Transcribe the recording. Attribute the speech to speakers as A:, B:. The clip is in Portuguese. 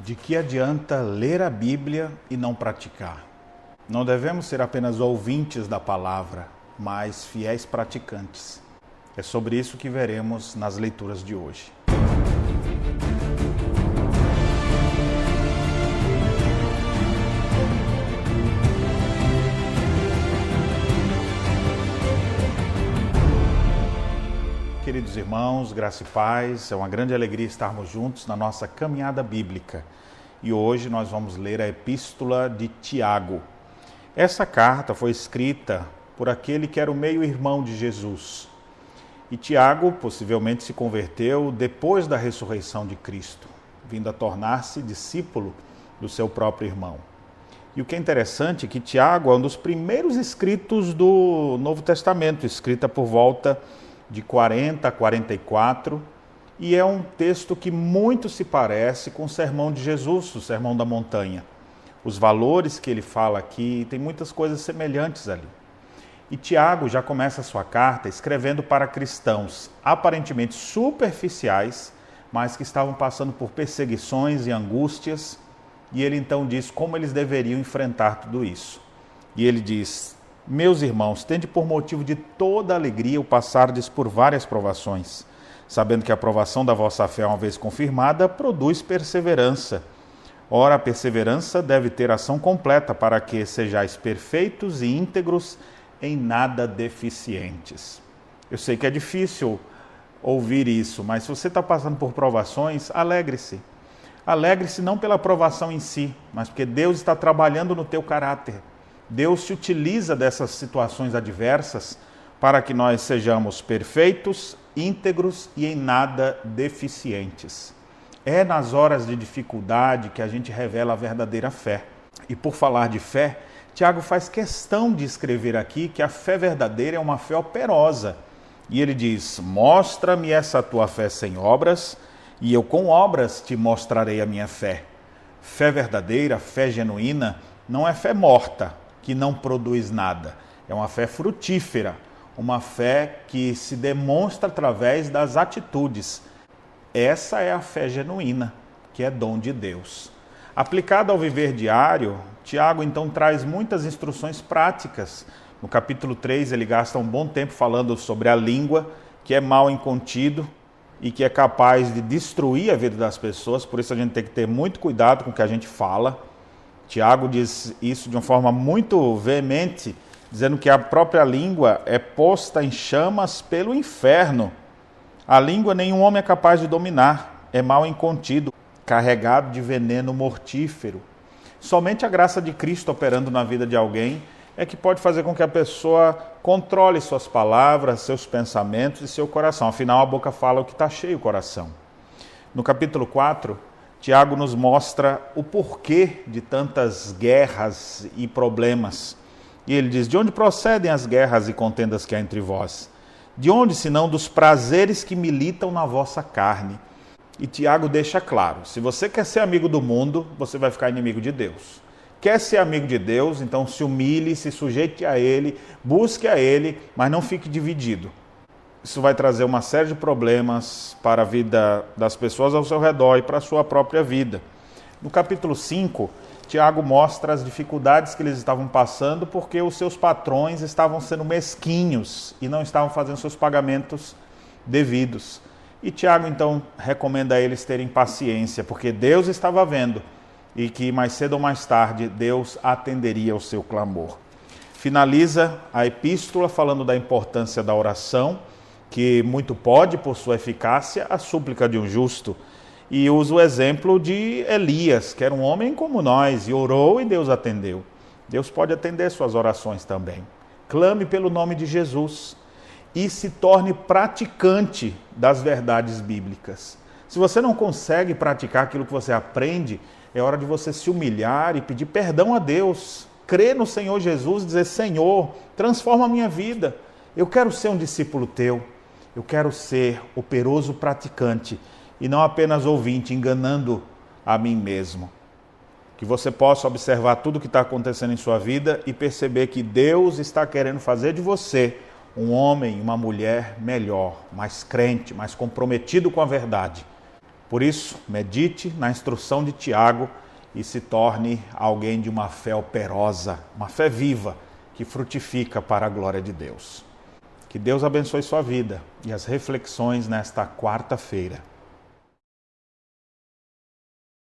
A: De que adianta ler a Bíblia e não praticar? Não devemos ser apenas ouvintes da palavra, mas fiéis praticantes. É sobre isso que veremos nas leituras de hoje. Queridos irmãos, graça e paz, é uma grande alegria estarmos juntos na nossa caminhada bíblica. E hoje nós vamos ler a epístola de Tiago. Essa carta foi escrita por aquele que era o meio-irmão de Jesus. E Tiago possivelmente se converteu depois da ressurreição de Cristo, vindo a tornar-se discípulo do seu próprio irmão. E o que é interessante é que Tiago é um dos primeiros escritos do Novo Testamento, escrita por volta de de 40 a 44, e é um texto que muito se parece com o sermão de Jesus, o sermão da montanha. Os valores que ele fala aqui, tem muitas coisas semelhantes ali. E Tiago já começa a sua carta escrevendo para cristãos aparentemente superficiais, mas que estavam passando por perseguições e angústias, e ele então diz como eles deveriam enfrentar tudo isso. E ele diz: meus irmãos, tende por motivo de toda alegria o passardes por várias provações, sabendo que a provação da vossa fé, uma vez confirmada, produz perseverança. Ora, a perseverança deve ter ação completa, para que sejais perfeitos e íntegros, em nada deficientes. Eu sei que é difícil ouvir isso, mas se você está passando por provações, alegre-se. Alegre-se não pela provação em si, mas porque Deus está trabalhando no teu caráter. Deus se utiliza dessas situações adversas para que nós sejamos perfeitos, íntegros e em nada deficientes. É nas horas de dificuldade que a gente revela a verdadeira fé. E por falar de fé, Tiago faz questão de escrever aqui que a fé verdadeira é uma fé operosa. E ele diz: Mostra-me essa tua fé sem obras, e eu com obras te mostrarei a minha fé. Fé verdadeira, fé genuína, não é fé morta, que não produz nada. É uma fé frutífera, uma fé que se demonstra através das atitudes. Essa é a fé genuína, que é dom de Deus. Aplicada ao viver diário, Tiago então traz muitas instruções práticas. No capítulo 3, ele gasta um bom tempo falando sobre a língua, que é mal incontido e que é capaz de destruir a vida das pessoas, por isso a gente tem que ter muito cuidado com o que a gente fala. Tiago diz isso de uma forma muito veemente, dizendo que a própria língua é posta em chamas pelo inferno. A língua nenhum homem é capaz de dominar, é mal incontido, carregado de veneno mortífero. Somente a graça de Cristo operando na vida de alguém é que pode fazer com que a pessoa controle suas palavras, seus pensamentos e seu coração. Afinal, a boca fala o que está cheio o coração. No capítulo 4, Tiago nos mostra o porquê de tantas guerras e problemas. E ele diz: De onde procedem as guerras e contendas que há entre vós? De onde, senão dos prazeres que militam na vossa carne? E Tiago deixa claro: se você quer ser amigo do mundo, você vai ficar inimigo de Deus. Quer ser amigo de Deus, então se humilhe, se sujeite a Ele, busque a Ele, mas não fique dividido isso vai trazer uma série de problemas para a vida das pessoas ao seu redor e para a sua própria vida. No capítulo 5, Tiago mostra as dificuldades que eles estavam passando porque os seus patrões estavam sendo mesquinhos e não estavam fazendo seus pagamentos devidos. E Tiago então recomenda a eles terem paciência, porque Deus estava vendo e que mais cedo ou mais tarde Deus atenderia ao seu clamor. Finaliza a epístola falando da importância da oração que muito pode, por sua eficácia, a súplica de um justo. E usa o exemplo de Elias, que era um homem como nós, e orou e Deus atendeu. Deus pode atender suas orações também. Clame pelo nome de Jesus e se torne praticante das verdades bíblicas. Se você não consegue praticar aquilo que você aprende, é hora de você se humilhar e pedir perdão a Deus. Crer no Senhor Jesus e dizer: Senhor, transforma a minha vida. Eu quero ser um discípulo teu. Eu quero ser operoso praticante e não apenas ouvinte, enganando a mim mesmo. Que você possa observar tudo o que está acontecendo em sua vida e perceber que Deus está querendo fazer de você um homem, e uma mulher melhor, mais crente, mais comprometido com a verdade. Por isso, medite na instrução de Tiago e se torne alguém de uma fé operosa, uma fé viva que frutifica para a glória de Deus. Que Deus abençoe sua vida e as reflexões nesta quarta-feira.